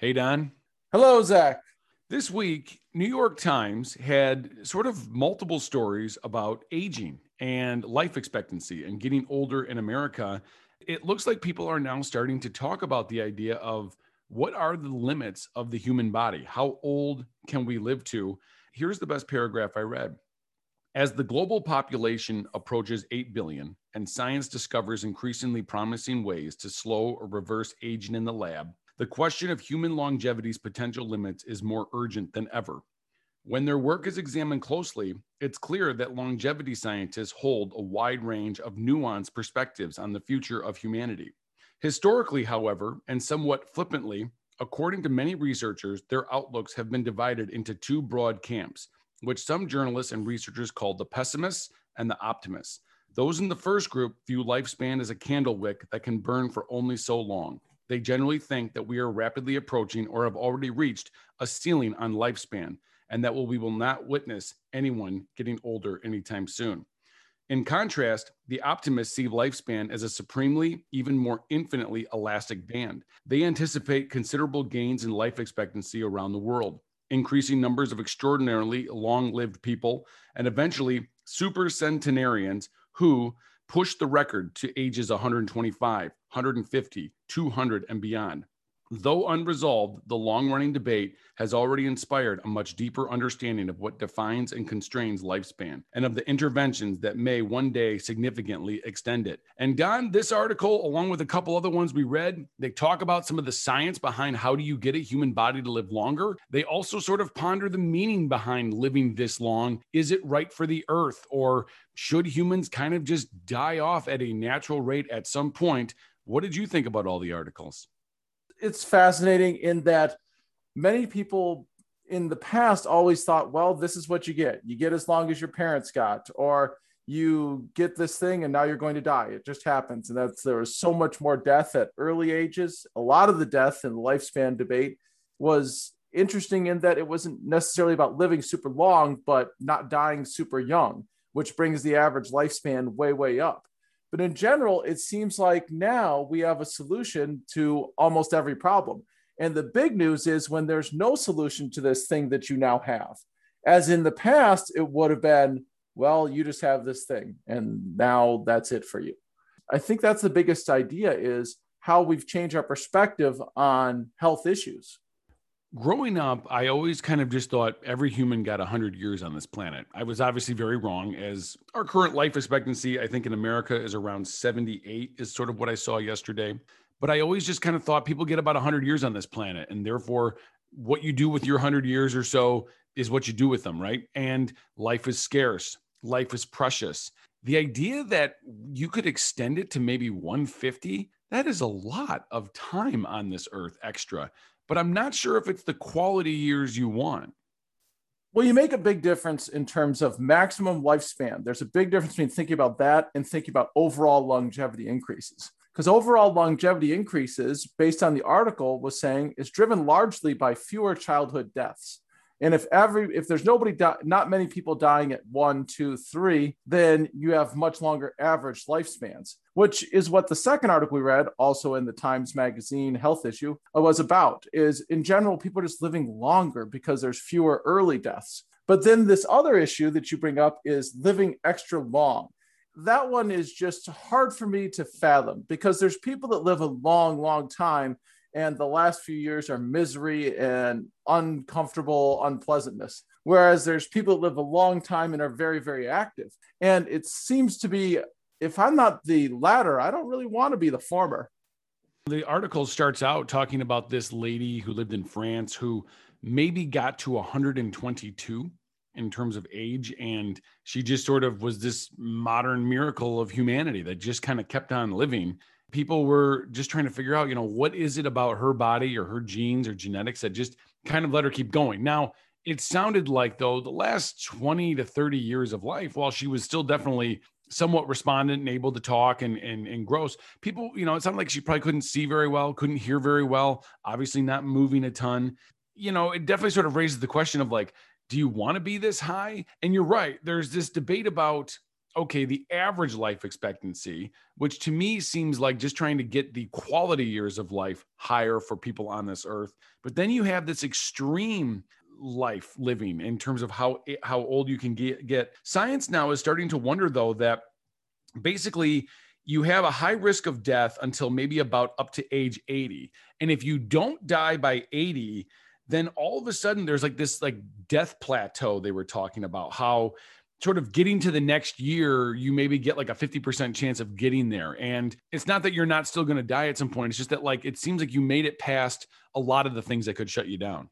Hey, Don. Hello, Zach. This week, New York Times had sort of multiple stories about aging and life expectancy and getting older in America. It looks like people are now starting to talk about the idea of what are the limits of the human body? How old can we live to? Here's the best paragraph I read. As the global population approaches 8 billion and science discovers increasingly promising ways to slow or reverse aging in the lab, the question of human longevity's potential limits is more urgent than ever. When their work is examined closely, it's clear that longevity scientists hold a wide range of nuanced perspectives on the future of humanity. Historically, however, and somewhat flippantly, according to many researchers, their outlooks have been divided into two broad camps, which some journalists and researchers call the pessimists and the optimists. Those in the first group view lifespan as a candle wick that can burn for only so long they generally think that we are rapidly approaching or have already reached a ceiling on lifespan and that we will not witness anyone getting older anytime soon. In contrast, the optimists see lifespan as a supremely, even more infinitely elastic band. They anticipate considerable gains in life expectancy around the world, increasing numbers of extraordinarily long lived people, and eventually super centenarians who, push the record to ages 125, 150, 200, and beyond. Though unresolved, the long running debate has already inspired a much deeper understanding of what defines and constrains lifespan and of the interventions that may one day significantly extend it. And Don, this article, along with a couple other ones we read, they talk about some of the science behind how do you get a human body to live longer. They also sort of ponder the meaning behind living this long. Is it right for the earth or should humans kind of just die off at a natural rate at some point? What did you think about all the articles? it's fascinating in that many people in the past always thought, well, this is what you get. You get as long as your parents got, or you get this thing and now you're going to die. It just happens. And that's there was so much more death at early ages. A lot of the death and lifespan debate was interesting in that it wasn't necessarily about living super long, but not dying super young, which brings the average lifespan way, way up. But in general, it seems like now we have a solution to almost every problem. And the big news is when there's no solution to this thing that you now have. As in the past, it would have been, well, you just have this thing, and now that's it for you. I think that's the biggest idea is how we've changed our perspective on health issues growing up, I always kind of just thought every human got 100 years on this planet. I was obviously very wrong, as our current life expectancy, I think in America, is around 78, is sort of what I saw yesterday. But I always just kind of thought people get about 100 years on this planet. And therefore, what you do with your 100 years or so is what you do with them, right? And life is scarce, life is precious. The idea that you could extend it to maybe 150, that is a lot of time on this earth extra but I'm not sure if it's the quality years you want. Well, you make a big difference in terms of maximum lifespan. There's a big difference between thinking about that and thinking about overall longevity increases. Because overall longevity increases, based on the article, was saying is driven largely by fewer childhood deaths. And if every if there's nobody not many people dying at one, two, three, then you have much longer average lifespans, which is what the second article we read, also in the Times Magazine health issue, uh, was about. Is in general people are just living longer because there's fewer early deaths. But then this other issue that you bring up is living extra long. That one is just hard for me to fathom because there's people that live a long, long time and the last few years are misery and uncomfortable unpleasantness. Whereas there's people that live a long time and are very very active. And it seems to be if i'm not the latter i don't really want to be the former. The article starts out talking about this lady who lived in france who maybe got to 122 in terms of age. And she just sort of was this modern miracle of humanity that just kind of kept on living people were just trying to figure out, you know, what is it about her body or her genes or genetics that just kind of let her keep going. Now, it sounded like though the last 20 to 30 years of life, while she was still definitely somewhat respondent and able to talk and, and and gross, people, you know, it sounded like she probably couldn't see very well, couldn't hear very well, obviously not moving a ton. You know, it definitely sort of raises the question of like, do you want to be this high? And you're right. There's this debate about okay, the average life expectancy, which to me seems like just trying to get the quality years of life higher for people on this earth. But then you have this extreme life living in terms of how eh, how old you can get get. Science now is starting to wonder though that basically you have a high risk of death until maybe about up to age 80. And if you don't die by 80, then all of a sudden there's like this like death plateau they were talking about how sort of getting to the next year, you maybe get like a 50% chance of getting there. And it's not that you're not still going to die at some point. It's just that like it seems like you made it past a lot of the things that could shut you down.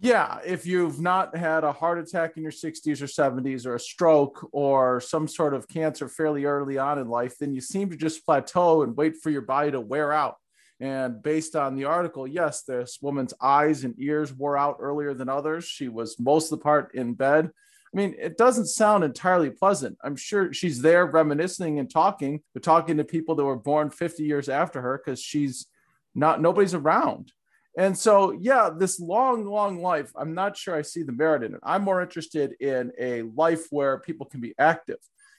Yeah, if you've not had a heart attack in your 60s or 70s or a stroke or some sort of cancer fairly early on in life, then you seem to just plateau and wait for your body to wear out. And based on the article, yes, this woman's eyes and ears wore out earlier than others. She was most of the part in bed. I mean, it doesn't sound entirely pleasant. I'm sure she's there reminiscing and talking, but talking to people that were born 50 years after her because she's not, nobody's around. And so, yeah, this long, long life, I'm not sure I see the merit in it. I'm more interested in a life where people can be active.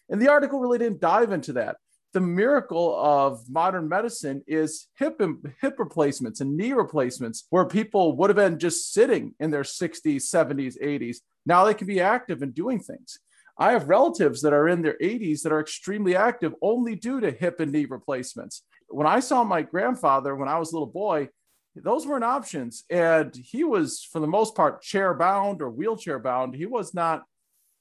And the article really didn't dive into that. The miracle of modern medicine is hip, hip replacements and knee replacements, where people would have been just sitting in their 60s, 70s, 80s now they can be active and doing things. I have relatives that are in their 80s that are extremely active only due to hip and knee replacements. When I saw my grandfather when I was a little boy, those weren't options. And he was, for the most part, chair bound or wheelchair bound. He was not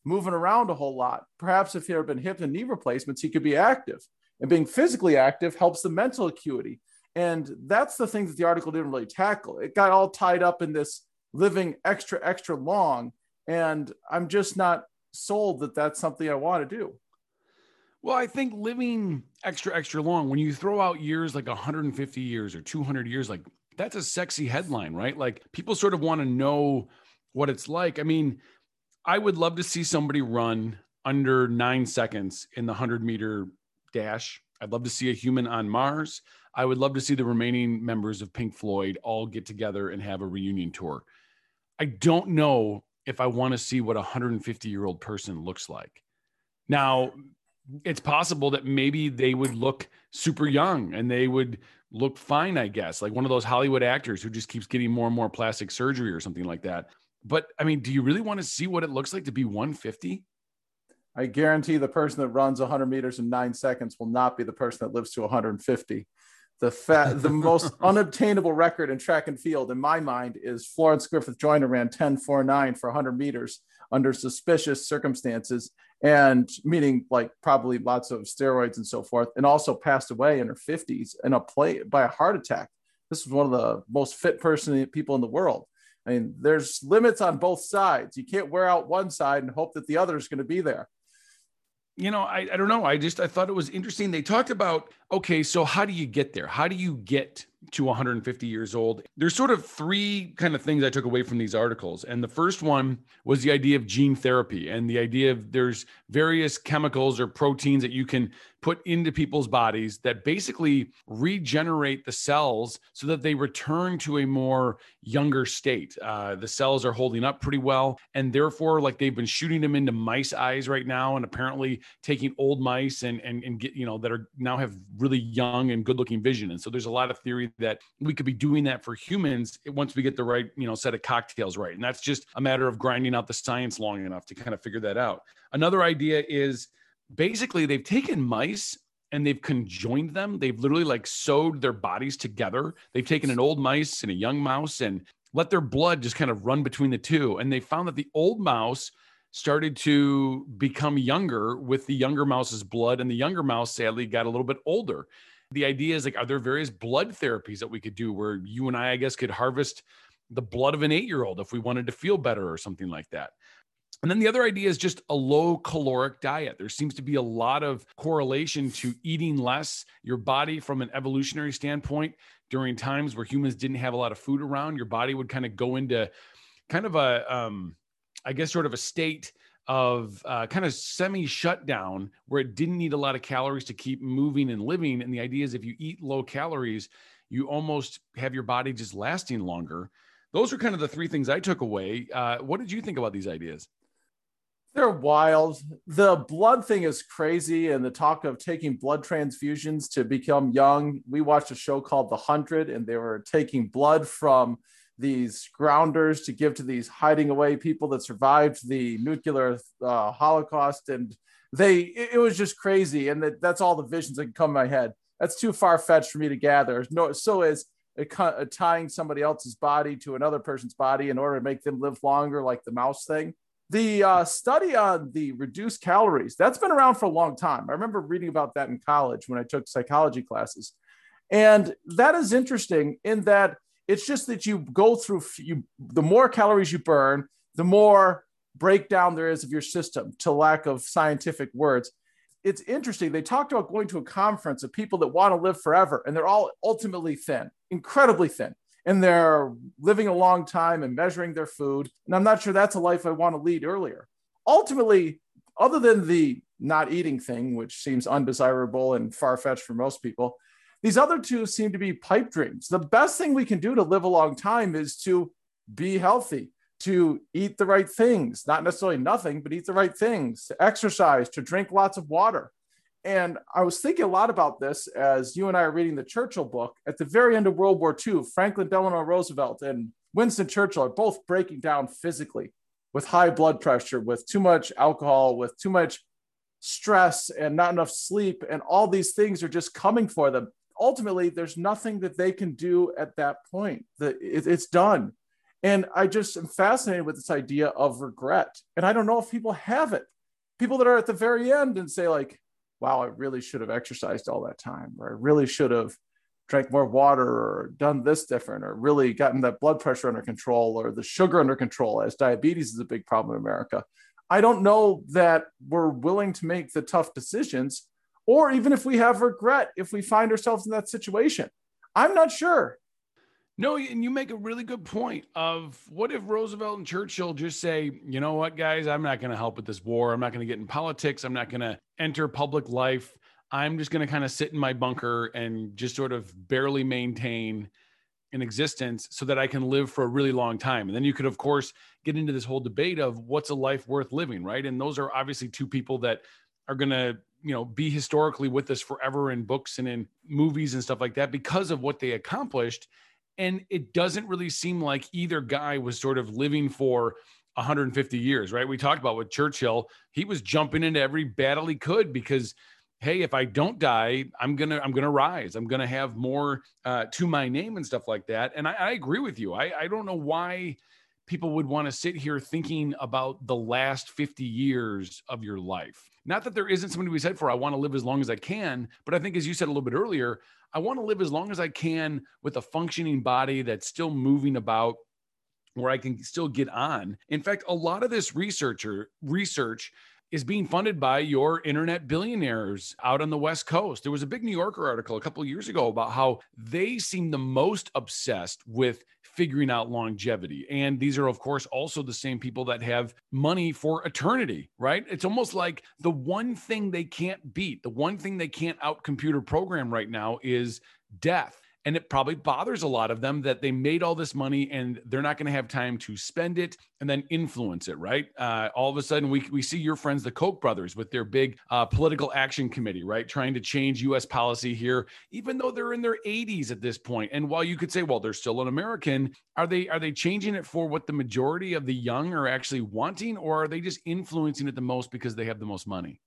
moving around a whole lot. Perhaps if there had been hip and knee replacements, he could be active. And being physically active helps the mental acuity. And that's the thing that the article didn't really tackle. It got all tied up in this living extra, extra long and I'm just not sold that that's something I want to do. Well, I think living extra, extra long, when you throw out years like 150 years or 200 years, like that's a sexy headline, right? Like people sort of want to know what it's like. I mean, I would love to see somebody run under nine seconds in the 100 meter dash. I'd love to see a human on Mars. I would love to see the remaining members of Pink Floyd all get together and have a reunion tour. I don't know if I want to see what a 150 year old person looks like. Now, it's possible that maybe they would look super young and they would look fine, I guess, like one of those Hollywood actors who just keeps getting more and more plastic surgery or something like that. But I mean, do you really want to see what it looks like to be 150? I guarantee the person that runs 100 meters in nine seconds will not be the person that lives to 150 the fat, the most unobtainable record in track and field in my mind is Florence Griffith Joyner ran 10.49 for 100 meters under suspicious circumstances and meaning like probably lots of steroids and so forth and also passed away in her 50s in a play by a heart attack. This was one of the most fit person people in the world. I mean there's limits on both sides. You can't wear out one side and hope that the other is going to be there you know, I, I don't know. I just I thought it was interesting. They talked about okay, so how do you get there? How do you get to 150 years old? There's sort of three kind of things I took away from these articles. And the first one was the idea of gene therapy and the idea of there's various chemicals or proteins that you can put into people's bodies that basically regenerate the cells so that they return to a more younger state. Uh, the cells are holding up pretty well, and therefore, like they've been shooting them into mice eyes right now, and apparently taking old mice and and and get you know that are now have really young and good looking vision. And so there's a lot of theory that we could be doing that for humans once we get the right you know set of cocktails right, and that's just a matter of grinding out the science long enough to kind of figure that out. Another idea is basically they've taken mice and they've conjoined them. They've literally like sewed their bodies together. They've taken an old mice and a young mouse and let their blood just kind of run between the two. And they found that the old mouse started to become younger with the younger mouse's blood, and the younger mouse sadly got a little bit older. The idea is like, are there various blood therapies that we could do where you and I, I guess, could harvest the blood of an eight year old if we wanted to feel better or something like that? And then the other idea is just a low caloric diet. There seems to be a lot of correlation to eating less. Your body, from an evolutionary standpoint, during times where humans didn't have a lot of food around, your body would kind of go into kind of a, um, I guess, sort of a state of uh, kind of semi shutdown where it didn't need a lot of calories to keep moving and living. And the idea is if you eat low calories, you almost have your body just lasting longer. Those are kind of the three things I took away. Uh, what did you think about these ideas? They're wild. The blood thing is crazy, and the talk of taking blood transfusions to become young. We watched a show called The Hundred, and they were taking blood from these grounders to give to these hiding away people that survived the nuclear uh, holocaust and they it, it, was just crazy and that, that's all the visions that can come in my head that's too far-fetched for me to gather no so is tying somebody else's body to another person's body in order to make them live longer like the mouse thing the uh, study on the reduced calories that's been around for a long time i remember reading about that in college when i took psychology classes and that is interesting in that it's just that you go through you the more calories you burn, the more breakdown there is of your system, to lack of scientific words. It's interesting. They talked about going to a conference of people that want to live forever, and they're all ultimately thin, incredibly thin, and they're living a long time and measuring their food. And I'm not sure that's a life I want to lead earlier. Ultimately, other than the not eating thing, which seems undesirable and far fetched for most people, these other two seem to be pipe dreams. The best thing we can do to live a long time is to be healthy, to eat the right things, not necessarily nothing, but eat the right things, to exercise, to drink lots of water. And I was thinking a lot about this as you and I are reading the Churchill book. At the very end of World War II, Franklin Delano Roosevelt and Winston Churchill are both breaking down physically with high blood pressure, with too much alcohol, with too much stress and not enough sleep. And all these things are just coming for them ultimately there's nothing that they can do at that point it's done and i just am fascinated with this idea of regret and i don't know if people have it people that are at the very end and say like wow i really should have exercised all that time or i really should have drank more water or done this different or really gotten that blood pressure under control or the sugar under control as diabetes is a big problem in america i don't know that we're willing to make the tough decisions or even if we have regret if we find ourselves in that situation. I'm not sure. No, and you make a really good point of what if Roosevelt and Churchill just say, you know what, guys, I'm not going to help with this war. I'm not going to get in politics. I'm not going to enter public life. I'm just going to kind of sit in my bunker and just sort of barely maintain an existence so that I can live for a really long time. And then you could, of course, get into this whole debate of what's a life worth living, right? And those are obviously two people that are going to you know be historically with us forever in books and in movies and stuff like that because of what they accomplished and it doesn't really seem like either guy was sort of living for 150 years right? We talked about with churchill he was jumping into every battle he could because hey if i don't die i'm gonna i'm gonna rise. I'm gonna have more uh, to my name and stuff like that. And i, I agree with you. I, I don't know why people would want to sit here thinking about the last 50 years of your life. Not that there isn't something be said for I want to live as long as I can, but I think as you said a little bit earlier, I want to live as long as I can with a functioning body that's still moving about where I can still get on. In fact, a lot of this researcher research is being funded by your internet billionaires out on the West Coast. There was a big New Yorker article a couple years ago about how they seem the most obsessed with figuring out longevity. And these are, of course, also the same people that have money for eternity, right? It's almost like the one thing they can't beat, the one thing they can't out computer program right now is death and it probably bothers a lot of them that they made all this money and they're not going to have time to spend it and then influence it right? Uh, all of a sudden we, we see your friends the koch brothers with their big uh, political action committee right? Trying to change us policy here even though they're in their 80s at this point. and while you could say well they're still an american are they are they changing it for what the majority of the young are actually wanting or are they just influencing it the most because they have the most money?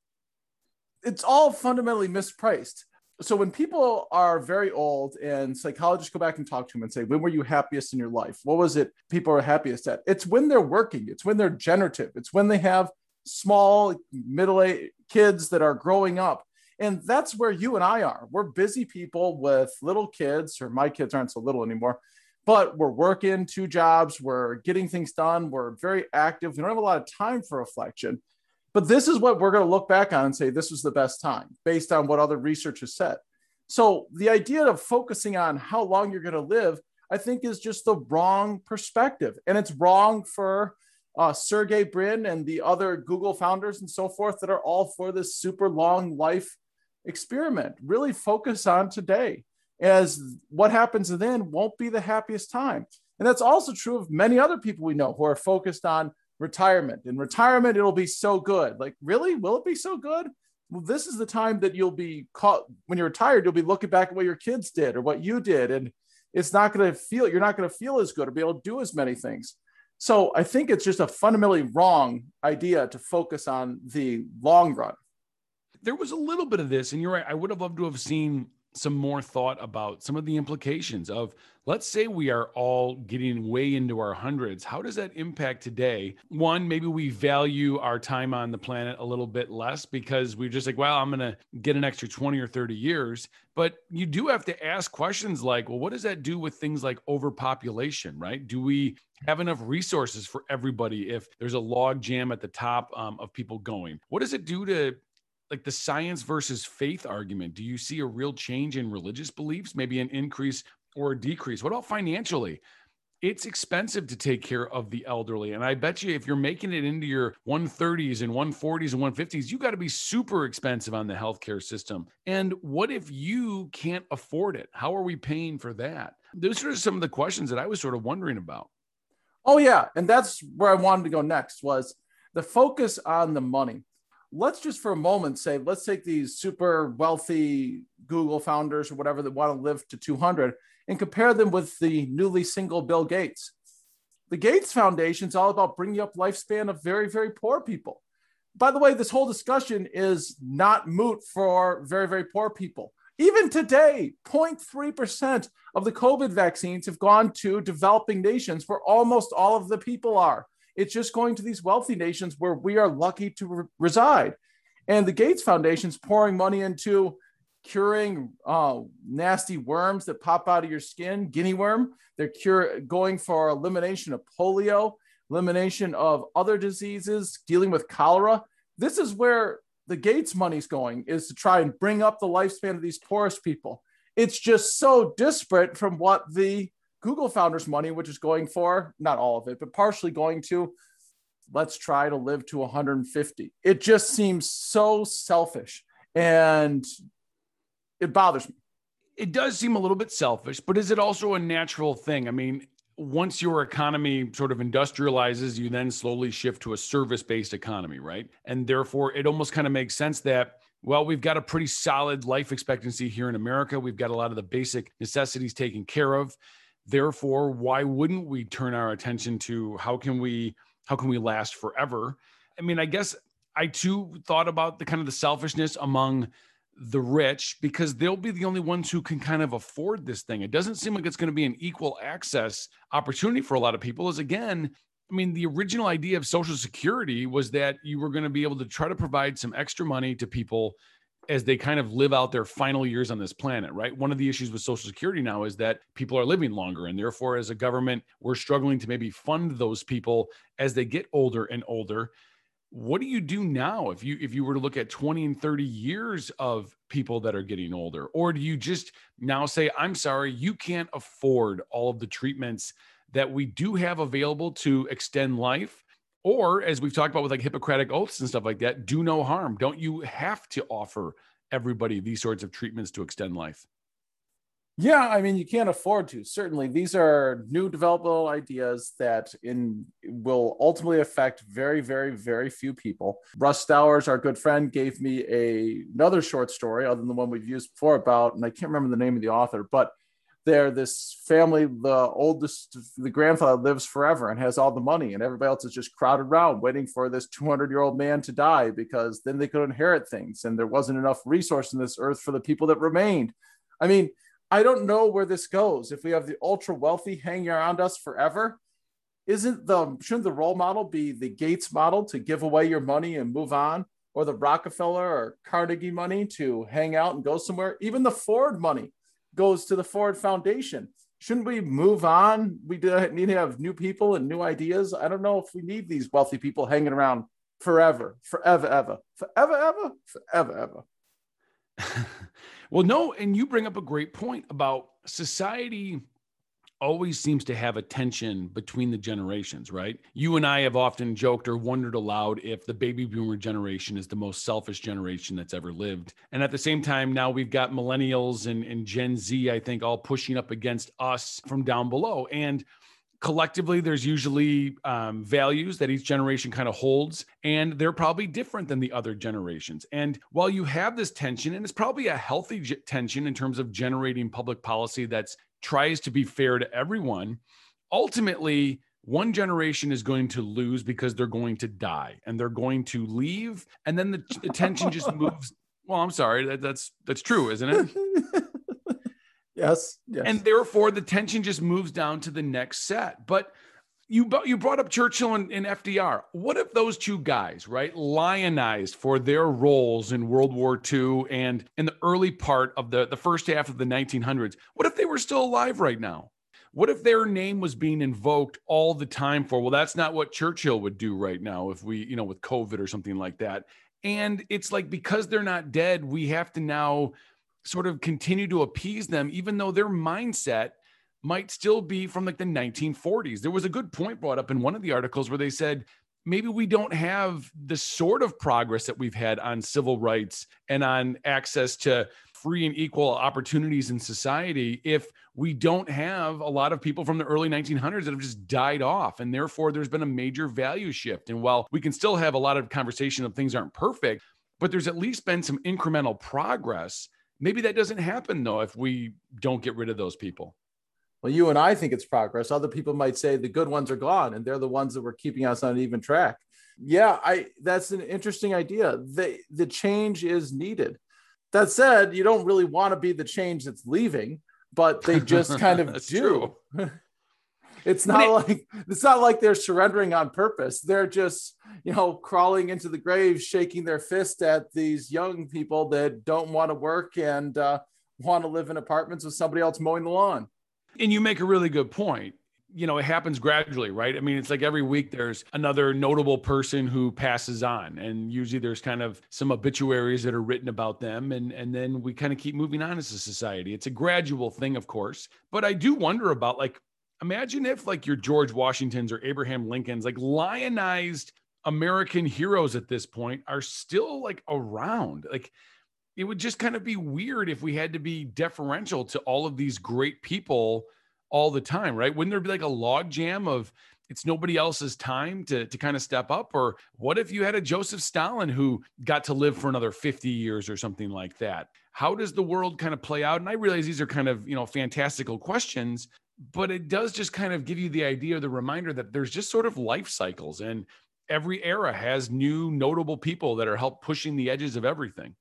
It's all fundamentally mispriced so when people are very old and psychologists go back and talk to them and say when were you happiest in your life? What was it people are happiest at? It's when they're working. It's when they're generative. It's when they have small middle-aged kids that are growing up. And that's where you and i are. We're busy people with little kids or my kids aren't so little anymore but we're working two jobs. We're getting things done. We're very active. We don't have a lot of time for reflection but this is what we're going to look back on and say this was the best time based on what other research has said. So the idea of focusing on how long you're going to live, I think, is just the wrong perspective. And it's wrong for uh, Sergey Brin and the other Google founders and so forth that are all for this super long life experiment. Really focus on today, as what happens then won't be the happiest time. And that's also true of many other people we know who are focused on retirement. In retirement, it'll be so good. Like, really? Will it be so good? Well, this is the time that you'll be caught when you're retired, you'll be looking back at what your kids did or what you did. And it's not going to feel, you're not going to feel as good or be able to do as many things. So I think it's just a fundamentally wrong idea to focus on the long run. There was a little bit of this, and you're right. I would have loved to have seen some more thought about some of the implications of let's say we are all getting way into our hundreds how does that impact today? One maybe we value our time on the planet a little bit less because we're just like well i'm going to get an extra 20 or 30 years. But you do have to ask questions like well what does that do with things like overpopulation right? Do we have enough resources for everybody if there's a log jam at the top um, of people going? What does it do to like the science versus faith argument do you see a real change in religious beliefs? Maybe an increase or a decrease? What about financially? It's expensive to take care of the elderly and i bet you if you're making it into your 130s and 140s and 150s you got to be super expensive on the healthcare system. And what if you can't afford it? How are we paying for that? Those are some of the questions that i was sort of wondering about. Oh yeah and that's where i wanted to go next was the focus on the money let's just for a moment say, let's take these super wealthy Google founders or whatever that want to live to 200 and compare them with the newly single Bill Gates. The Gates Foundation is all about bringing up lifespan of very, very poor people. By the way, this whole discussion is not moot for very, very poor people. Even today, 0.3% of the COVID vaccines have gone to developing nations where almost all of the people are. It's just going to these wealthy nations where we are lucky to re- reside. And the Gates Foundation's pouring money into curing uh, nasty worms that pop out of your skin, guinea worm. They're cure, going for elimination of polio, elimination of other diseases, dealing with cholera. This is where the Gates money's going, is to try and bring up the lifespan of these poorest people. It's just so disparate from what the Google founders' money, which is going for not all of it, but partially going to let's try to live to 150. It just seems so selfish and it bothers me. It does seem a little bit selfish, but is it also a natural thing? I mean, once your economy sort of industrializes, you then slowly shift to a service based economy, right? And therefore, it almost kind of makes sense that well, we've got a pretty solid life expectancy here in America. We've got a lot of the basic necessities taken care of. Therefore, why wouldn't we turn our attention to how can we how can we last forever? I mean, I guess I too thought about the kind of the selfishness among the rich because they'll be the only ones who can kind of afford this thing. It doesn't seem like it's going to be an equal access opportunity for a lot of people. As again, I mean, the original idea of Social Security was that you were going to be able to try to provide some extra money to people as they kind of live out their final years on this planet, right? One of the issues with Social Security now is that people are living longer. And therefore, as a government, we're struggling to maybe fund those people as they get older and older. What do you do now if you if you were to look at 20 and 30 years of people that are getting older? Or do you just now say, I'm sorry, you can't afford all of the treatments that we do have available to extend life? Or as we've talked about with like Hippocratic oaths and stuff like that, do no harm. Don't you have to offer everybody these sorts of treatments to extend life? Yeah, I mean, you can't afford to. Certainly, these are new developmental ideas that in will ultimately affect very, very, very few people. Russ Stowers, our good friend, gave me a another short story, other than the one we've used before, about, and I can't remember the name of the author, but there this family the oldest the grandfather lives forever and has all the money and everybody else is just crowded around waiting for this 200 year old man to die because then they could inherit things and there wasn't enough resource in this earth for the people that remained. I mean i don't know where this goes. If we have the ultra wealthy hanging around us forever isn't the shouldn't the role model be the gates model to give away your money and move on? Or the rockefeller or carnegie money to hang out and go somewhere? Even the ford money goes to the Ford Foundation. Shouldn't we move on? We need to have new people and new ideas. I don't know if we need these wealthy people hanging around forever, forever, ever, forever, ever, forever, ever. well, no, and you bring up a great point about society always seems to have a tension between the generations, right? You and I have often joked or wondered aloud if the baby boomer generation is the most selfish generation that's ever lived. And at the same time, now we've got millennials and, and Gen Z, I think, all pushing up against us from down below. And collectively there's usually um, values that each generation kind of holds and they're probably different than the other generations. And while you have this tension and it's probably a healthy g- tension in terms of generating public policy that's tries to be fair to everyone ultimately one generation is going to lose because they're going to die and they're going to leave and then the, the tension just moves well i'm sorry that, that's that's true isn't it Yes, yes. And therefore, the tension just moves down to the next set. But you you brought up Churchill and, and, FDR. What if those two guys, right, lionized for their roles in World War II and in the early part of the, the first half of the 1900s? What if they were still alive right now? What if their name was being invoked all the time for? Well, that's not what Churchill would do right now if we, you know, with COVID or something like that. And it's like because they're not dead, we have to now sort of continue to appease them, even though their mindset might still be from like the 1940s. There was a good point brought up in one of the articles where they said, maybe we don't have the sort of progress that we've had on civil rights and on access to free and equal opportunities in society if we don't have a lot of people from the early 1900s that have just died off and therefore there's been a major value shift and while we can still have a lot of conversation of things aren't perfect but there's at least been some incremental progress Maybe that doesn't happen though if we don't get rid of those people. Well, you and I think it's progress. Other people might say the good ones are gone and they're the ones that were keeping us on an even track. Yeah, I that's an interesting idea. The the change is needed. That said, you don't really want to be the change that's leaving, but they just kind of do. It's not it, like it's not like they're surrendering on purpose. They're just, you know, crawling into the grave, shaking their fist at these young people that don't want to work and uh, want to live in apartments with somebody else mowing the lawn. And you make a really good point. You know, it happens gradually, right? I mean, it's like every week there's another notable person who passes on, and usually there's kind of some obituaries that are written about them, and and then we kind of keep moving on as a society. It's a gradual thing, of course, but I do wonder about like imagine if like your George Washingtons or Abraham Lincolns, like lionized American heroes at this point are still like around. Like it would just kind of be weird if we had to be deferential to all of these great people all the time, right? Wouldn't there be like a logjam of it's nobody else's time to, to kind of step up? Or what if you had a Joseph Stalin who got to live for another 50 years or something like that? How does the world kind of play out? And I realize these are kind of, you know, fantastical questions, but it does just kind of give you the idea, the reminder that there's just sort of life cycles and every era has new notable people that are help pushing the edges of everything.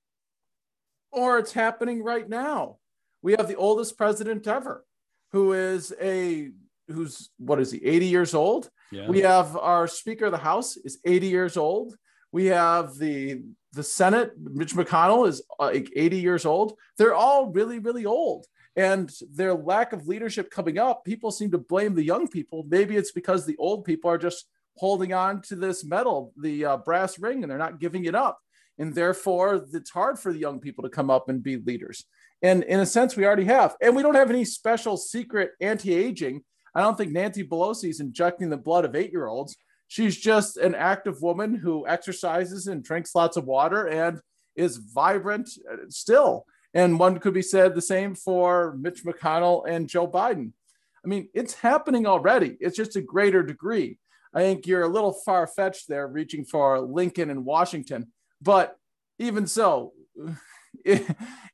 Or it's happening right now. We have the oldest president ever, who is a who's what is he 80 years old yeah. we have our speaker of the house is 80 years old we have the the senate mitch mcconnell is like 80 years old they're all really really old and their lack of leadership coming up, people seem to blame the young people. Maybe it's because the old people are just holding on to this metal, the uh, brass ring, and they're not giving it up. And therefore, it's hard for the young people to come up and be leaders. And in a sense, we already have. And we don't have any special secret anti aging. I don't think Nancy Pelosi is injecting the blood of eight year olds. She's just an active woman who exercises and drinks lots of water and is vibrant uh, still. And one could be said the same for Mitch McConnell and Joe Biden. I mean, it's happening already. It's just a greater degree. I think you're a little far fetched there, reaching for Lincoln and Washington. But even so, it,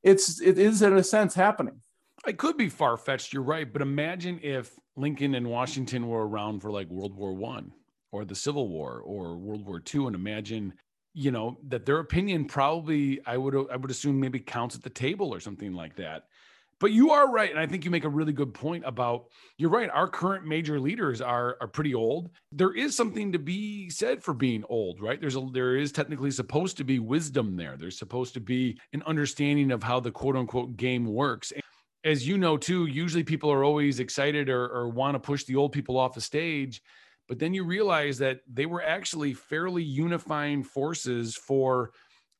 it's it is in a sense happening. I could be far fetched. You're right, but imagine if Lincoln and Washington were around for like World War One or the Civil War or World War Two, and imagine you know that their opinion probably i would i would assume maybe counts at the table or something like that. But you are right and i think you make a really good point about you're right our current major leaders are are pretty old. There is something to be said for being old right? There's a there is technically supposed to be wisdom there. There's supposed to be an understanding of how the quote unquote game works. As you know too usually people are always excited or, or want to push the old people off the stage but then you realize that they were actually fairly unifying forces for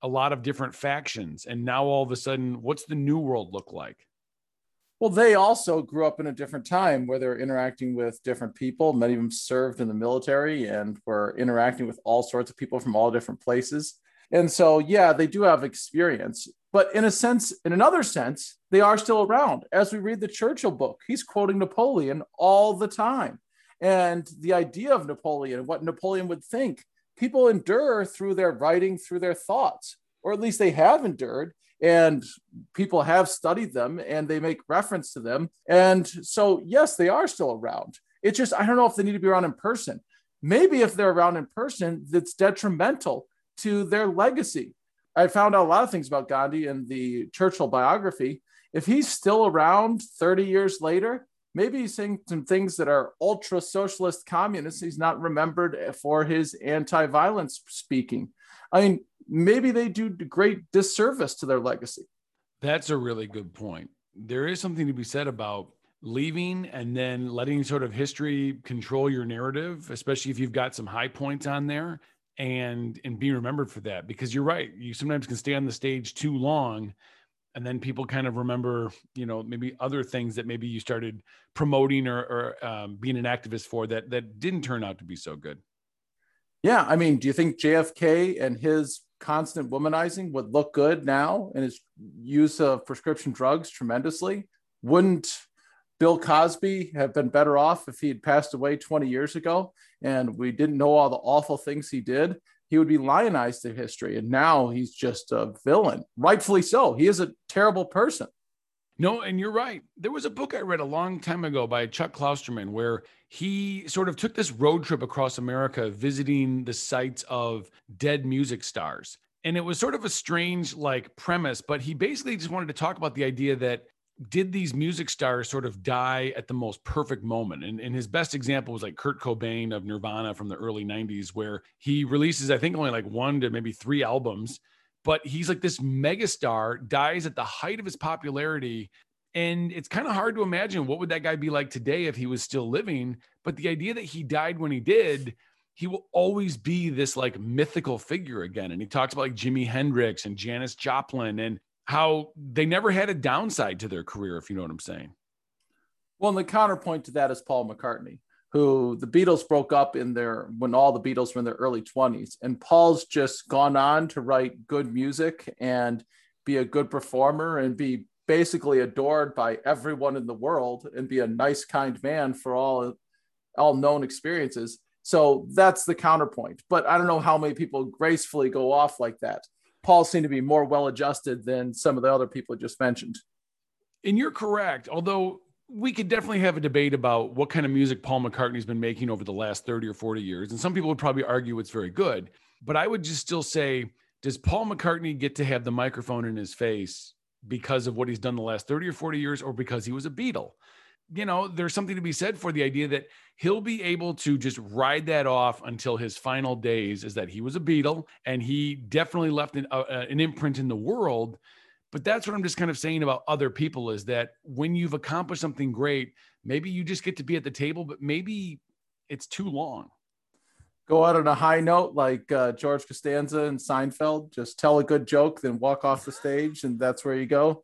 a lot of different factions. And now all of a sudden, what's the new world look like? Well, they also grew up in a different time where they're interacting with different people. Many of them served in the military and were interacting with all sorts of people from all different places. And so, yeah, they do have experience. But in a sense, in another sense, they are still around. As we read the Churchill book, he's quoting Napoleon all the time. And the idea of Napoleon and what Napoleon would think. People endure through their writing, through their thoughts, or at least they have endured and people have studied them and they make reference to them. And so, yes, they are still around. It's just, I don't know if they need to be around in person. Maybe if they're around in person, that's detrimental to their legacy. I found out a lot of things about Gandhi in the Churchill biography. If he's still around 30 years later, maybe he's saying some things that are ultra socialist communists. He's not remembered for his anti violence speaking. I mean, maybe they do great disservice to their legacy. That's a really good point. There is something to be said about leaving and then letting sort of history control your narrative, especially if you've got some high points on there and and being remembered for that because you're right you sometimes can stay on the stage too long and then people kind of remember you know maybe other things that maybe you started promoting or, or um, being an activist for that that didn't turn out to be so good yeah i mean do you think jfk and his constant womanizing would look good now and his use of prescription drugs tremendously. Wouldn't Bill Cosby have been better off if he had passed away 20 years ago and we didn't know all the awful things he did? He would be lionized in history. And now he's just a villain, rightfully so. He is a terrible person. No, and you're right. There was a book I read a long time ago by Chuck Klosterman where he sort of took this road trip across America visiting the sites of dead music stars. And it was sort of a strange like premise, but he basically just wanted to talk about the idea that did these music stars sort of die at the most perfect moment? And, and his best example was like Kurt Cobain of Nirvana from the early 90s, where he releases, I think, only like one to maybe three albums but he's like this megastar dies at the height of his popularity and it's kind of hard to imagine what would that guy be like today if he was still living but the idea that he died when he did he will always be this like mythical figure again and he talks about like jimi hendrix and janis joplin and how they never had a downside to their career if you know what i'm saying well and the counterpoint to that is paul mccartney who the Beatles broke up in their when all the Beatles were in their early 20s. And Paul's just gone on to write good music and be a good performer and be basically adored by everyone in the world and be a nice, kind man for all all known experiences. So that's the counterpoint. But I don't know how many people gracefully go off like that. Paul seemed to be more well adjusted than some of the other people just mentioned. And you're correct. Although we could definitely have a debate about what kind of music Paul McCartney's been making over the last 30 or 40 years. And some people would probably argue it's very good. But I would just still say, does Paul McCartney get to have the microphone in his face because of what he's done the last 30 or 40 years or because he was a Beatle? You know, there's something to be said for the idea that he'll be able to just ride that off until his final days is that he was a Beatle and he definitely left an, uh, an imprint in the world but that's what I'm just kind of saying about other people is that when you've accomplished something great, maybe you just get to be at the table, but maybe it's too long. Go out on a high note like uh, George Costanza and Seinfeld. Just tell a good joke, then walk off the stage, and that's where you go.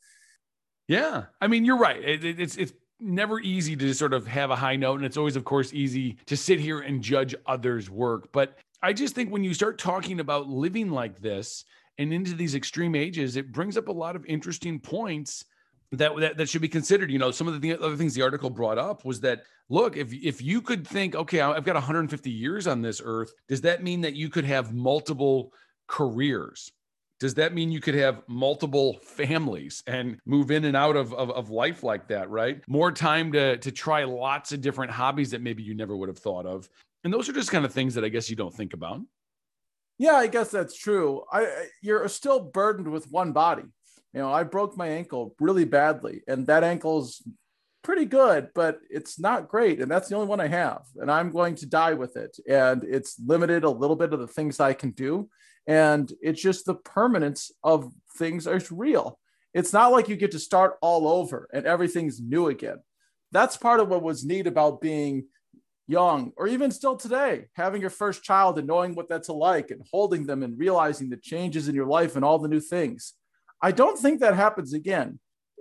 Yeah, I mean, you're right. It, it, it's it's never easy to sort of have a high note, and it's always, of course, easy to sit here and judge others' work. But I just think when you start talking about living like this, and into these extreme ages, it brings up a lot of interesting points that, that, that should be considered. You know, some of the other things the article brought up was that look, if if you could think, okay, I've got 150 years on this earth, does that mean that you could have multiple careers? Does that mean you could have multiple families and move in and out of, of, of life like that, right? More time to, to try lots of different hobbies that maybe you never would have thought of. And those are just kind of things that I guess you don't think about. Yeah, I guess that's true. I you're still burdened with one body. You know, I broke my ankle really badly, and that ankle's pretty good, but it's not great. And that's the only one I have. And I'm going to die with it. And it's limited a little bit of the things I can do. And it's just the permanence of things is real. It's not like you get to start all over and everything's new again. That's part of what was neat about being young, or even still today, having your first child and knowing what that's like and holding them and realizing the changes in your life and all the new things. I don't think that happens again.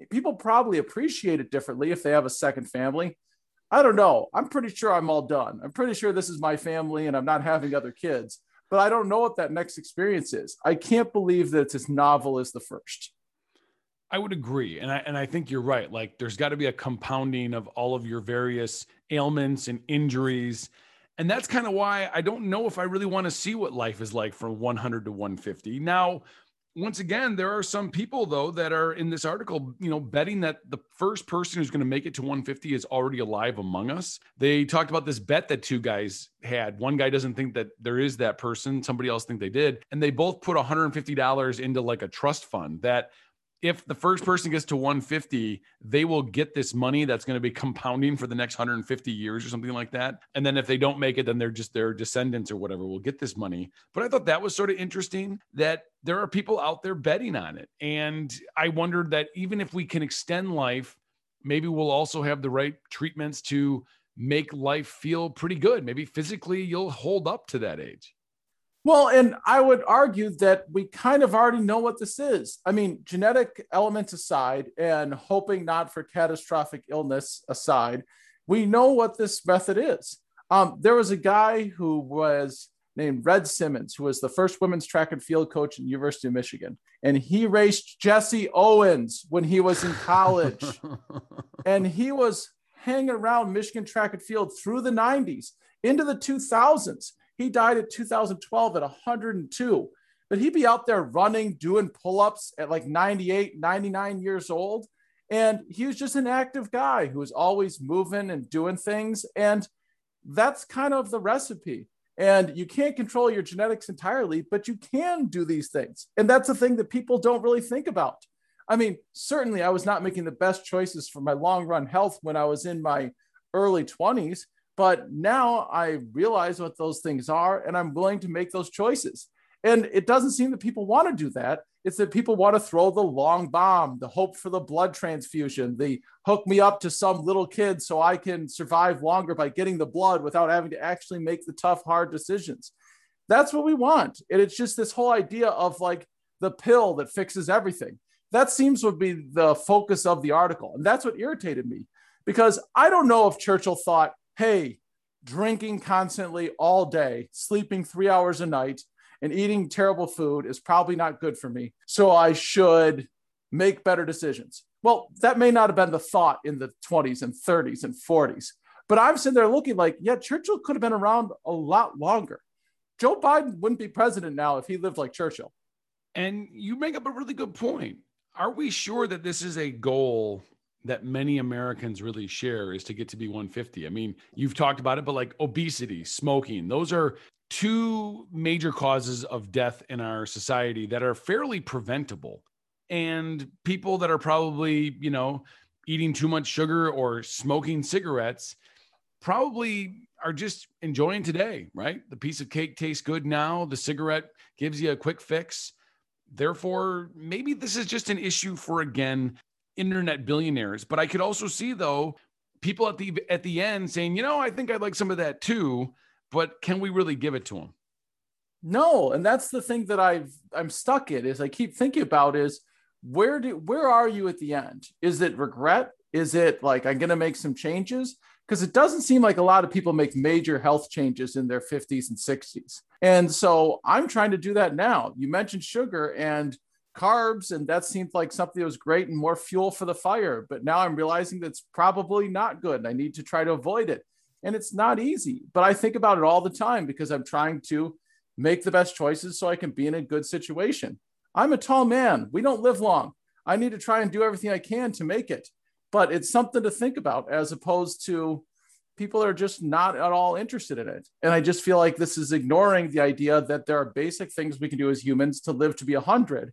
People probably appreciate it differently if they have a second family. I don't know. I'm pretty sure I'm all done. I'm pretty sure this is my family and I'm not having other kids, but I don't know what that next experience is. I can't believe that it's as novel as the first. I would agree. And I and I think you're right. Like there's got to be a compounding of all of your various ailments and injuries. And that's kind of why I don't know if I really want to see what life is like from 100 to 150. Now, once again, there are some people though that are in this article, you know, betting that the first person who's going to make it to 150 is already alive among us. They talked about this bet that two guys had. One guy doesn't think that there is that person. Somebody else think they did, and they both put 150 dollars into like a trust fund that if the first person gets to 150, they will get this money that's going to be compounding for the next 150 years or something like that. And then if they don't make it, then they're just their descendants or whatever will get this money. But I thought that was sort of interesting that there are people out there betting on it. And I wondered that even if we can extend life, maybe we'll also have the right treatments to make life feel pretty good. Maybe physically you'll hold up to that age. Well, and I would argue that we kind of already know what this is. I mean, genetic elements aside, and hoping not for catastrophic illness aside, we know what this method is. Um, there was a guy who was named Red Simmons, who was the first women's track and field coach in University of Michigan, and he raced Jesse Owens when he was in college, and he was hanging around Michigan track and field through the 90s into the 2000s he died in 2012 at 102. But he'd be out there running, doing pull ups at like 98, 99 years old. And he was just an active guy who was always moving and doing things. And that's kind of the recipe. And you can't control your genetics entirely, but you can do these things. And that's the thing that people don't really think about. I mean, certainly I was not making the best choices for my long run health when I was in my early 20s, but now I realize what those things are and I'm willing to make those choices. And it doesn't seem that people want to do that. It's that people want to throw the long bomb, the hope for the blood transfusion, the hook me up to some little kid so I can survive longer by getting the blood without having to actually make the tough, hard decisions. That's what we want. And it's just this whole idea of like the pill that fixes everything. That seems to be the focus of the article. And that's what irritated me because I don't know if Churchill thought, hey, drinking constantly all day, sleeping three hours a night, and eating terrible food is probably not good for me. So I should make better decisions. Well, that may not have been the thought in the 20s and 30s and 40s, but I'm sitting there looking like, yeah, Churchill could have been around a lot longer. Joe Biden wouldn't be president now if he lived like Churchill. And you make up a really good point. Are we sure that this is a goal that many Americans really share is to get to be 150. I mean, you've talked about it, but like obesity, smoking, those are two major causes of death in our society that are fairly preventable. And people that are probably, you know, eating too much sugar or smoking cigarettes probably are just enjoying today, right? The piece of cake tastes good now, the cigarette gives you a quick fix. Therefore, maybe this is just an issue for again internet billionaires. But I could also see though people at the at the end saying, you know, I think I'd like some of that too, but can we really give it to them? No, and that's the thing that I've I'm stuck in is I keep thinking about is where do where are you at the end? Is it regret? Is it like I'm gonna make some changes? Because it doesn't seem like a lot of people make major health changes in their 50s and 60s. And so I'm trying to do that now. You mentioned sugar and carbs and that seemed like something that was great and more fuel for the fire. But now i'm realizing that's probably not good and i need to try to avoid it. And it's not easy but i think about it all the time because i'm trying to make the best choices so i can be in a good situation. I'm a tall man. We don't live long. I need to try and do everything i can to make it. But it's something to think about as opposed to people are just not at all interested in it. And i just feel like this is ignoring the idea that there are basic things we can do as humans to live to be 100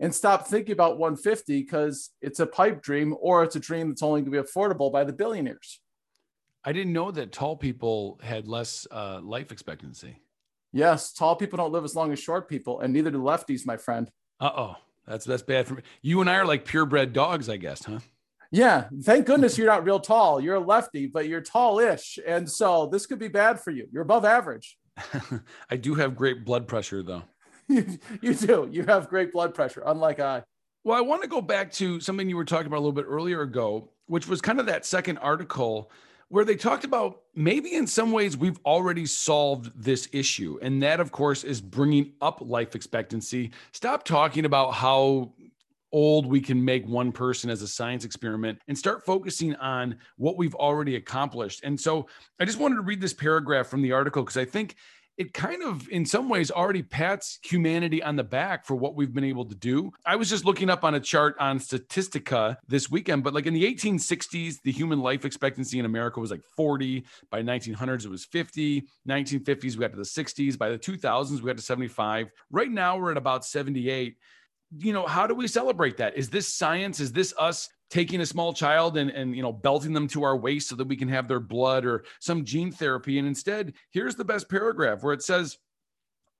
and stop thinking about 150 because it's a pipe dream or it's a dream that's only going to be affordable by the billionaires. I didn't know that tall people had less uh, life expectancy. Yes, tall people don't live as long as short people, and neither do lefties, my friend. Uh oh, that's that's bad for me. You and I are like purebred dogs, I guess, huh? Yeah, thank goodness you're not real tall. You're a lefty, but you're tallish, and so this could be bad for you. You're above average. I do have great blood pressure, though. you, do. You have great blood pressure, unlike I. Well, I want to go back to something you were talking about a little bit earlier ago, which was kind of that second article where they talked about maybe in some ways we've already solved this issue. And that, of course, is bringing up life expectancy. Stop talking about how old we can make one person as a science experiment and start focusing on what we've already accomplished. And so I just wanted to read this paragraph from the article because I think it kind of in some ways already pats humanity on the back for what we've been able to do. I was just looking up on a chart on Statistica this weekend, but like in the 1860s, the human life expectancy in America was like 40. By 1900s, it was 50. 1950s, we got to the 60s. By the 2000s, we got to 75. Right now, we're at about 78 you know how do we celebrate that is this science is this us taking a small child and, and you know belting them to our waist so that we can have their blood or some gene therapy and instead here's the best paragraph where it says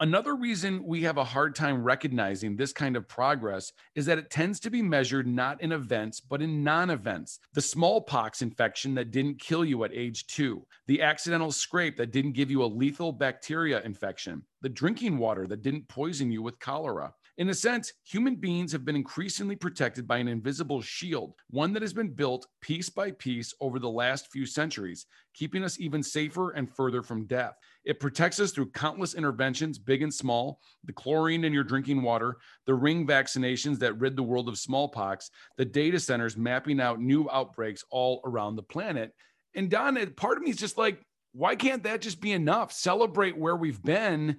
Another reason we have a hard time recognizing this kind of progress is that it tends to be measured not in events, but in non events. The smallpox infection that didn't kill you at age two, the accidental scrape that didn't give you a lethal bacteria infection, the drinking water that didn't poison you with cholera. In a sense, human beings have been increasingly protected by an invisible shield, one that has been built piece by piece over the last few centuries, keeping us even safer and further from death. It protects us through countless interventions, big and small, the chlorine in your drinking water, the ring vaccinations that rid the world of smallpox, the data centers mapping out new outbreaks all around the planet. And Don, part of me is just like, why can't that just be enough? Celebrate where we've been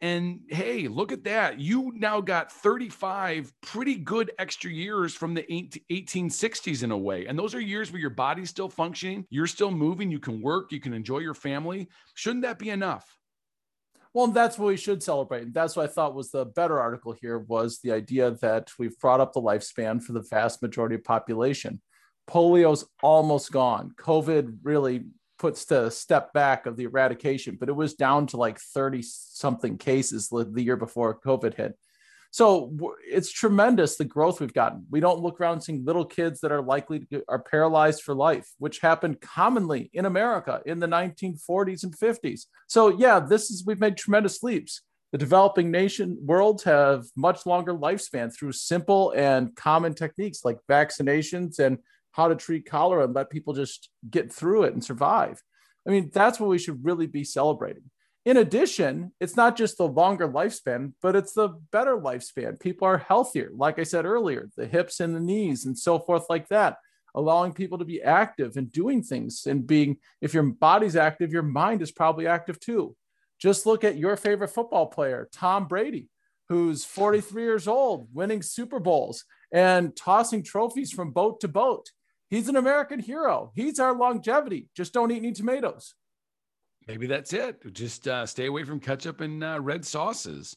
and hey, look at that. You now got 35 pretty good extra years from the 1860s in a way. And those are years where your body's still functioning, you're still moving, you can work, you can enjoy your family. Shouldn't that be enough? Well, that's what we should celebrate. And that's what I thought was the better article here was the idea that we've brought up the lifespan for the vast majority of population. Polio's almost gone. COVID really puts the step back of the eradication, but it was down to like 30 something cases the year before COVID hit. So it's tremendous the growth we've gotten. We don't look around seeing little kids that are likely to are paralyzed for life, which happened commonly in America in the 1940s and 50s. So yeah, this is we've made tremendous leaps. The developing nation worlds have much longer lifespan through simple and common techniques like vaccinations and how to treat cholera and let people just get through it and survive. I mean, that's what we should really be celebrating. In addition, it's not just the longer lifespan, but it's the better lifespan. People are healthier, like I said earlier, the hips and the knees and so forth, like that, allowing people to be active and doing things and being, if your body's active, your mind is probably active too. Just look at your favorite football player, Tom Brady, who's 43 years old, winning Super Bowls and tossing trophies from boat to boat. He's an American hero. He's our longevity. Just don't eat any tomatoes. Maybe that's it. Just uh, stay away from ketchup and uh, red sauces.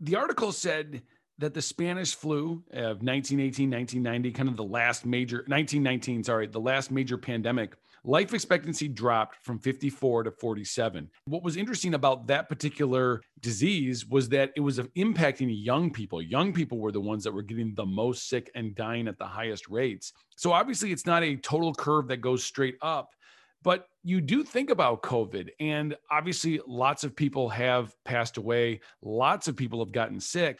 The article said that the Spanish flu of 1918, 1990, kind of the last major, 1919, sorry, the last major pandemic, life expectancy dropped from 54 to 47. What was interesting about that particular disease was that it was impacting young people. Young people were the ones that were getting the most sick and dying at the highest rates. So obviously, it's not a total curve that goes straight up. But you do think about COVID, and obviously, lots of people have passed away. Lots of people have gotten sick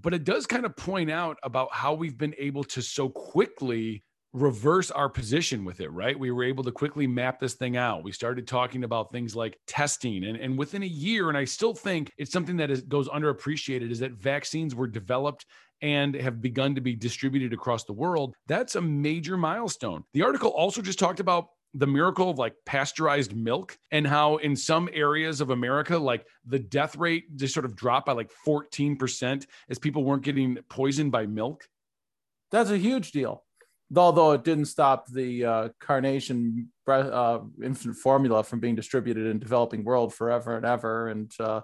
but it does kind of point out about how we've been able to so quickly reverse our position with it, right? We were able to quickly map this thing out. We started talking about things like testing. And, and within a year, and I still think it's something that is, goes underappreciated, is that vaccines were developed and have begun to be distributed across the world. That's a major milestone. The article also just talked about the miracle of like pasteurized milk and how in some areas of America, like the death rate just sort of dropped by like 14% as people weren't getting poisoned by milk. That's a huge deal although it didn't stop the uh, carnation uh, infant formula from being distributed in developing world forever and ever and uh,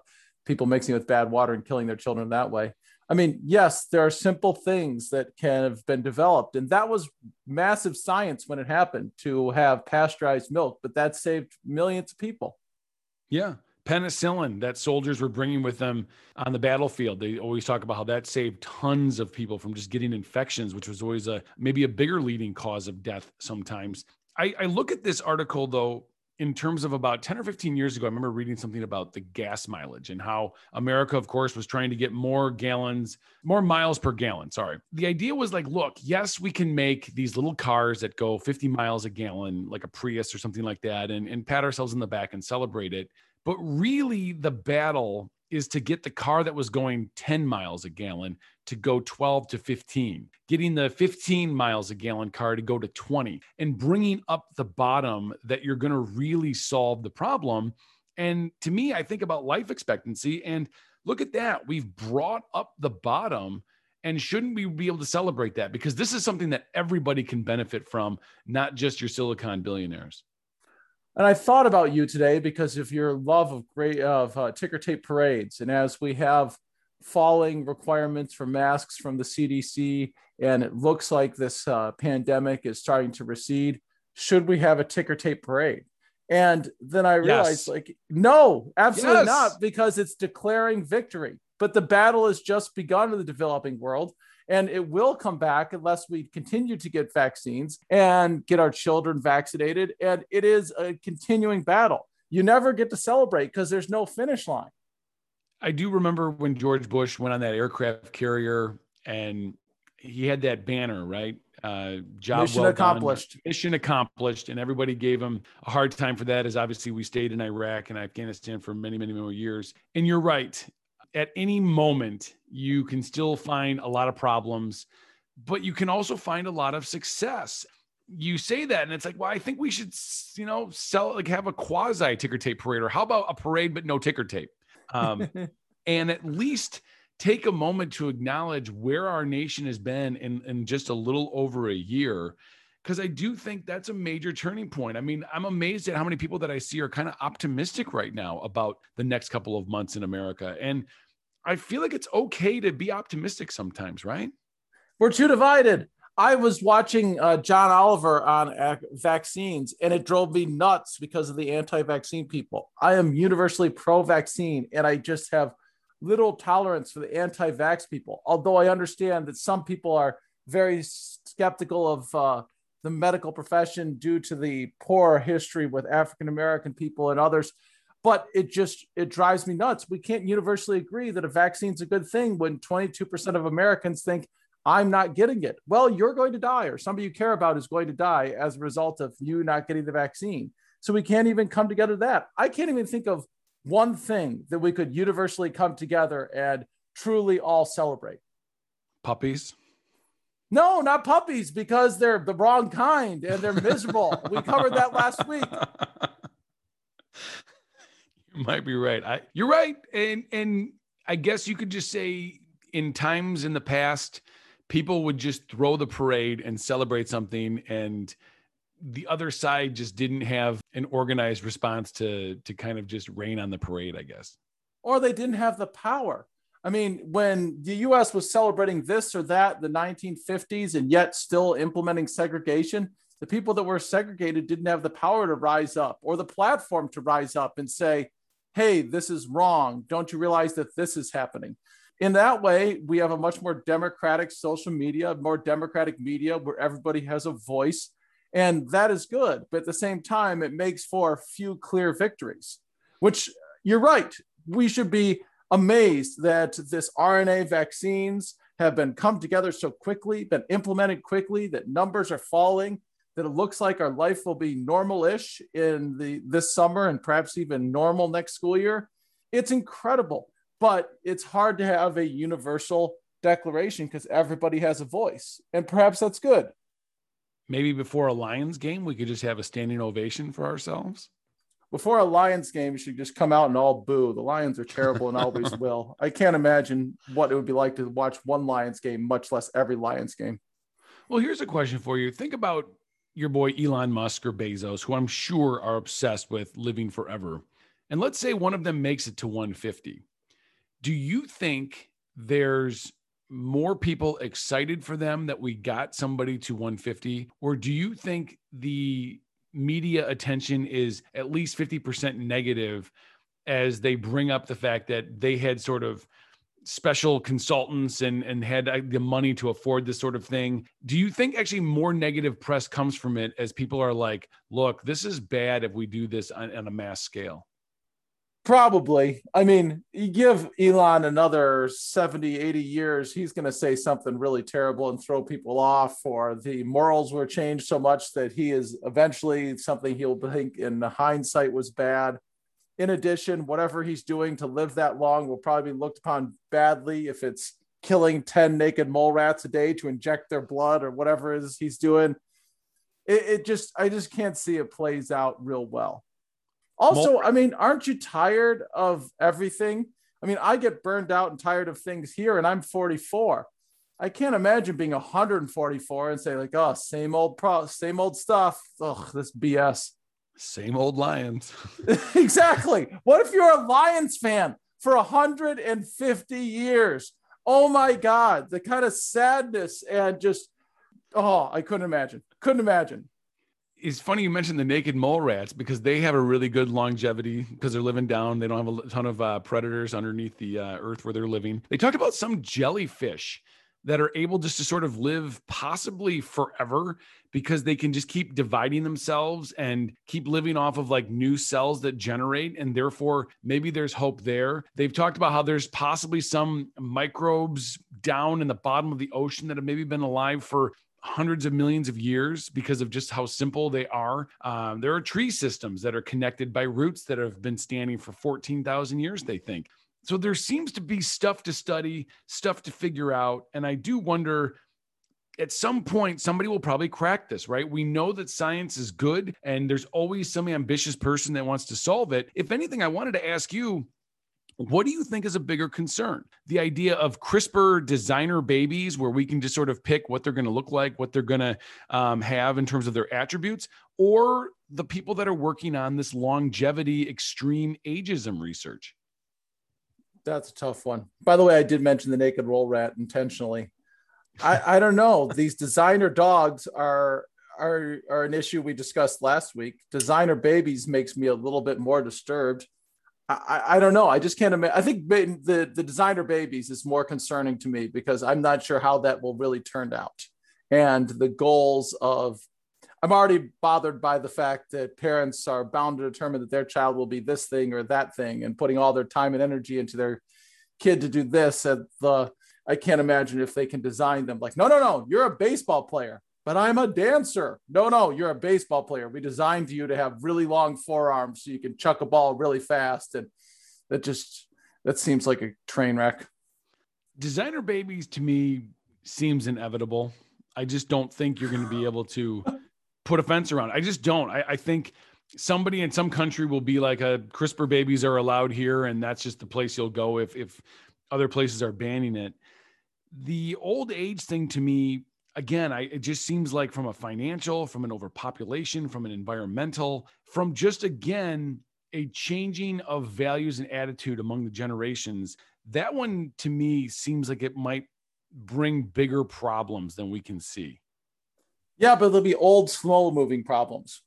people mixing with bad water and killing their children that way. I mean yes there are simple things that can have been developed and that was massive science when it happened to have pasteurized milk but that saved millions of people. Yeah penicillin that soldiers were bringing with them on the battlefield. They always talk about how that saved tons of people from just getting infections, which was always a maybe a bigger leading cause of death sometimes. I, I look at this article though in terms of about 10 or 15 years ago, I remember reading something about the gas mileage and how America, of course, was trying to get more gallons, more miles per gallon. Sorry. The idea was like, look, yes, we can make these little cars that go 50 miles a gallon, like a Prius or something like that, and, and pat ourselves in the back and celebrate it. But really, the battle is to get the car that was going 10 miles a gallon to go 12 to 15, getting the 15 miles a gallon car to go to 20, and bringing up the bottom that you're going to really solve the problem. And to me, I think about life expectancy and look at that. We've brought up the bottom. And shouldn't we be able to celebrate that? Because this is something that everybody can benefit from, not just your silicon billionaires. And I thought about you today because of your love of great of uh, ticker tape parades, and as we have falling requirements for masks from the CDC, and it looks like this uh, pandemic is starting to recede, should we have a ticker tape parade? And then I realized, yes. like, no, absolutely yes. not, because it's declaring victory. But the battle has just begun in the developing world and it will come back unless we continue to get vaccines and get our children vaccinated. And it is a continuing battle. You never get to celebrate because there's no finish line. I do remember when George Bush went on that aircraft carrier and he had that banner, right? Uh, job mission well accomplished. Done. Mission accomplished, and everybody gave him a hard time for that. As obviously we stayed in Iraq and Afghanistan for many, many more years. And you're right at any moment, you can still find a lot of problems, but you can also find a lot of success. You say that, and it's like, well, I think we should, you know, sell like have a quasi ticker tape parade, or how about a parade but no ticker tape? Um, and at least take a moment to acknowledge where our nation has been in, in just a little over a year because I do think that's a major turning point. I mean, I'm amazed at how many people that I see are kind of optimistic right now about the next couple of months in America. And I feel like it's okay to be optimistic sometimes, right? We're too divided. I was watching uh, John Oliver on uh, vaccines, and it drove me nuts because of the anti-vaccine people. I am universally pro-vaccine, and I just have little tolerance for the anti-vax people. Although I understand that some people are very skeptical of uh, the medical profession due to the poor history with African American people and others but it just it drives me nuts. We can't universally agree that a vaccine's a good thing when 22% of americans think i'm not getting it. Well you're going to die or somebody you care about is going to die as a result of you not getting the vaccine. So we can't even come together that. I can't even think of one thing that we could universally come together and truly all celebrate. Puppies? No, not puppies because they're the wrong kind and they're miserable. we covered that last week. might be right. I, you're right, and and I guess you could just say in times in the past, people would just throw the parade and celebrate something, and the other side just didn't have an organized response to to kind of just rain on the parade, I guess. Or they didn't have the power. I mean, when the US was celebrating this or that, the 1950s, and yet still implementing segregation, the people that were segregated didn't have the power to rise up or the platform to rise up and say, hey, this is wrong. Don't you realize that this is happening? In that way, we have a much more democratic social media, more democratic media where everybody has a voice. And that is good. But at the same time, it makes for a few clear victories, which you're right. We should be amazed that this RNA vaccines have been come together so quickly, been implemented quickly, that numbers are falling, that it looks like our life will be normal-ish in the this summer and perhaps even normal next school year. It's incredible but it's hard to have a universal declaration because everybody has a voice and perhaps that's good. Maybe before a lions game we could just have a standing ovation for ourselves? Before a lions game you should just come out and all boo. The lions are terrible and always will. I can't imagine what it would be like to watch one lions game much less every lions game. Well here's a question for you. Think about your boy Elon Musk or Bezos, who I'm sure are obsessed with living forever, and let's say one of them makes it to 150, do you think there's more people excited for them that we got somebody to 150? Or do you think the media attention is at least 50% negative as they bring up the fact that they had sort of special consultants and and had uh, the money to afford this sort of thing. Do you think actually more negative press comes from it as people are like look this is bad if we do this on, on a mass scale probably. I mean you give elon another 70 80 years he's going to say something really terrible and throw people off or the morals were changed so much that he is eventually something he'll think in hindsight was bad In addition, whatever he's doing to live that long will probably be looked upon badly if it's killing 10 naked mole rats a day to inject their blood or whatever it is he's doing. It, it just, I just can't see it plays out real well. Also, I mean, aren't you tired of everything? I mean, I get burned out and tired of things here, and I'm 44. I can't imagine being 144 and say like, oh, same old pro, same old stuff. Ugh, this BS. Same old Lions. exactly. What if you're a Lions fan for 150 years? Oh my God, the kind of sadness and just, oh, I couldn't imagine. Couldn't imagine it's funny you mentioned the naked mole rats because they have a really good longevity because they're living down. They don't have a ton of uh, predators underneath the uh, earth where they're living. They talked about some jellyfish that are able just to sort of live possibly forever because they can just keep dividing themselves and keep living off of like new cells that generate and therefore maybe there's hope there they've talked about how there's possibly some microbes down in the bottom of the ocean that have maybe been alive for hundreds of millions of years because of just how simple they are. Um, there are tree systems that are connected by roots that have been standing for 14,000 years, they think. So there seems to be stuff to study, stuff to figure out. And I do wonder at some point somebody will probably crack this right we know that science is good and there's always some ambitious person that wants to solve it if anything i wanted to ask you what do you think is a bigger concern? The idea of CRISPR designer babies, where we can just sort of pick what they're going to look like, what they're going to um, have in terms of their attributes, or the people that are working on this longevity, extreme ageism research? That's a tough one. By the way, I did mention the naked mole rat intentionally. I, I don't know. These designer dogs are are are an issue we discussed last week. Designer babies makes me a little bit more disturbed I, I don't know. I just can't imagine. I think the the designer babies is more concerning to me because I'm not sure how that will really turn out, and the goals of. I'm already bothered by the fact that parents are bound to determine that their child will be this thing or that thing, and putting all their time and energy into their kid to do this. And the I can't imagine if they can design them like, no, no, no, you're a baseball player but I'm a dancer. No, no, you're a baseball player. We designed you to have really long forearms so you can chuck a ball really fast. And that just, that seems like a train wreck. Designer babies to me seems inevitable. I just don't think you're going to be able to put a fence around. I just don't. I, I think somebody in some country will be like uh, a CRISPR babies are allowed here. And that's just the place you'll go if, if other places are banning it. The old age thing to me again, I, it just seems like from a financial, from an overpopulation, from an environmental, from just again, a changing of values and attitude among the generations, that one to me seems like it might bring bigger problems than we can see. Yeah, but they'll be old, slow moving problems.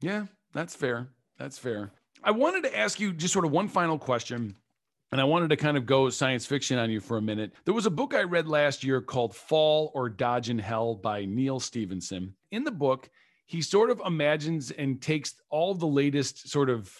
Yeah, that's fair. That's fair. I wanted to ask you just sort of one final question and I wanted to kind of go science fiction on you for a minute. There was a book I read last year called Fall or Dodge in Hell by Neal Stephenson. In the book, he sort of imagines and takes all the latest sort of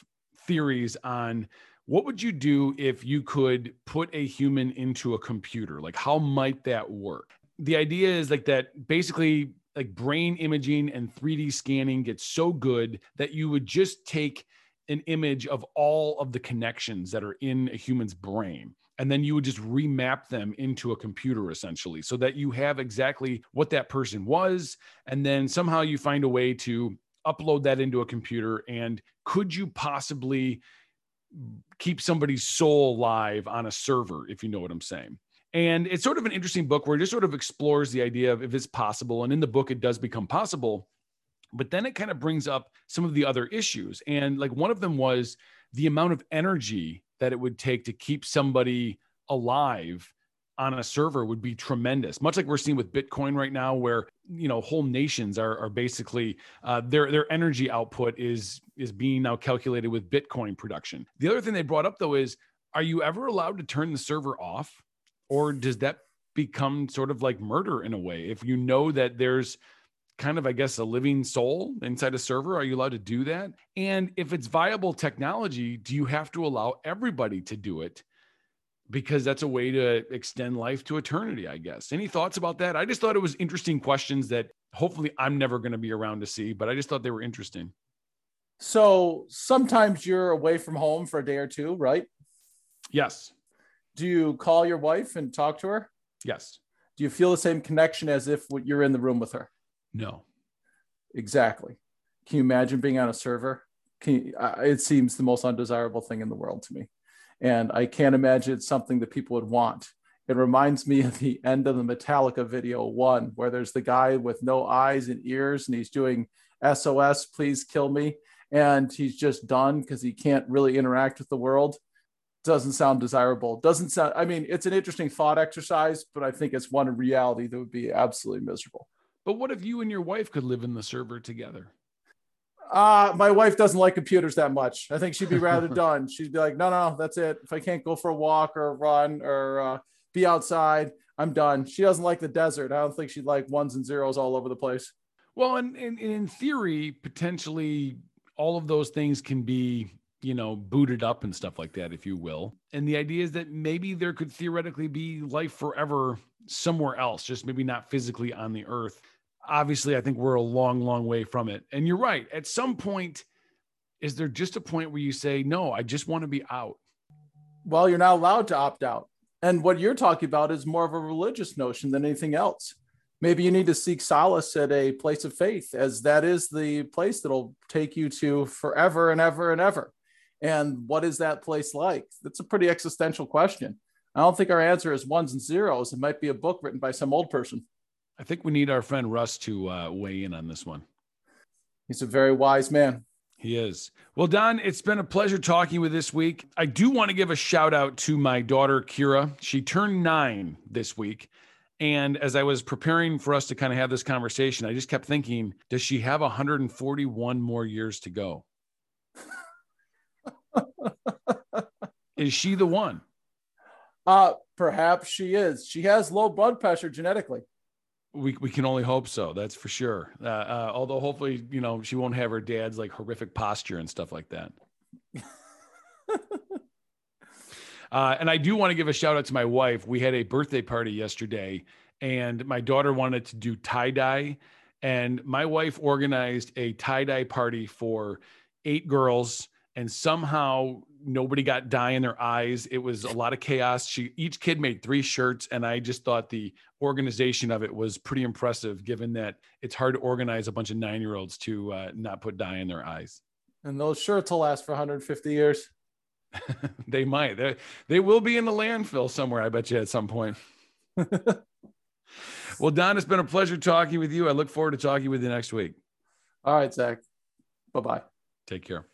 theories on what would you do if you could put a human into a computer? Like, how might that work? The idea is like that basically, like brain imaging and 3D scanning gets so good that you would just take an image of all of the connections that are in a human's brain and then you would just remap them into a computer essentially so that you have exactly what that person was and then somehow you find a way to upload that into a computer and could you possibly keep somebody's soul alive on a server if you know what i'm saying and it's sort of an interesting book where it just sort of explores the idea of if it's possible. And in the book it does become possible but then it kind of brings up some of the other issues. And like one of them was the amount of energy that it would take to keep somebody alive on a server would be tremendous. Much like we're seeing with bitcoin right now where you know whole nations are, are basically uh, their their energy output is is being now calculated with bitcoin production. The other thing they brought up though is are you ever allowed to turn the server off or does that become sort of like murder in a way if you know that there's kind of, I guess, a living soul inside a server? Are you allowed to do that? And if it's viable technology, do you have to allow everybody to do it? Because that's a way to extend life to eternity, I guess. Any thoughts about that? I just thought it was interesting questions that hopefully I'm never going to be around to see, but I just thought they were interesting. So sometimes you're away from home for a day or two, right? Yes. Do you call your wife and talk to her? Yes. Do you feel the same connection as if you're in the room with her? No. Exactly. Can you imagine being on a server? You, uh, it seems the most undesirable thing in the world to me. And I can't imagine it's something that people would want. It reminds me of the end of the Metallica video one, where there's the guy with no eyes and ears and he's doing SOS, please kill me. And he's just done because he can't really interact with the world. Doesn't sound desirable. Doesn't sound, I mean, it's an interesting thought exercise, but I think it's one in reality that would be absolutely miserable. But what if you and your wife could live in the server together? Uh, my wife doesn't like computers that much. I think she'd be rather done. She'd be like, no, no, that's it. If I can't go for a walk or a run or uh, be outside, I'm done. She doesn't like the desert. I don't think she'd like ones and zeros all over the place. Well, and, and, and in theory, potentially all of those things can be, you know, booted up and stuff like that, if you will. And the idea is that maybe there could theoretically be life forever somewhere else, just maybe not physically on the earth obviously, I think we're a long, long way from it. And you're right. At some point, is there just a point where you say, no, I just want to be out? Well, you're not allowed to opt out. And what you're talking about is more of a religious notion than anything else. Maybe you need to seek solace at a place of faith, as that is the place that'll take you to forever and ever and ever. And what is that place like? That's a pretty existential question. I don't think our answer is ones and zeros. It might be a book written by some old person. I think we need our friend Russ to uh, weigh in on this one. He's a very wise man. He is. Well, Don, it's been a pleasure talking with this week. I do want to give a shout out to my daughter, Kira. She turned nine this week. And as I was preparing for us to kind of have this conversation, I just kept thinking, does she have 141 more years to go? is she the one? Uh, perhaps she is. She has low blood pressure genetically. We, we can only hope so. That's for sure. Uh, uh, although hopefully, you know, she won't have her dad's like horrific posture and stuff like that. uh, and I do want to give a shout out to my wife. We had a birthday party yesterday, and my daughter wanted to do tie dye, and my wife organized a tie dye party for eight girls and somehow nobody got dye in their eyes. It was a lot of chaos. She each kid made three shirts, and I just thought the organization of it was pretty impressive, given that it's hard to organize a bunch of nine year olds to uh, not put dye in their eyes. And those shirts will last for 150 years. they might. They they will be in the landfill somewhere. I bet you at some point. well, Don, it's been a pleasure talking with you. I look forward to talking with you next week. All right, Zach. Bye bye. Take care.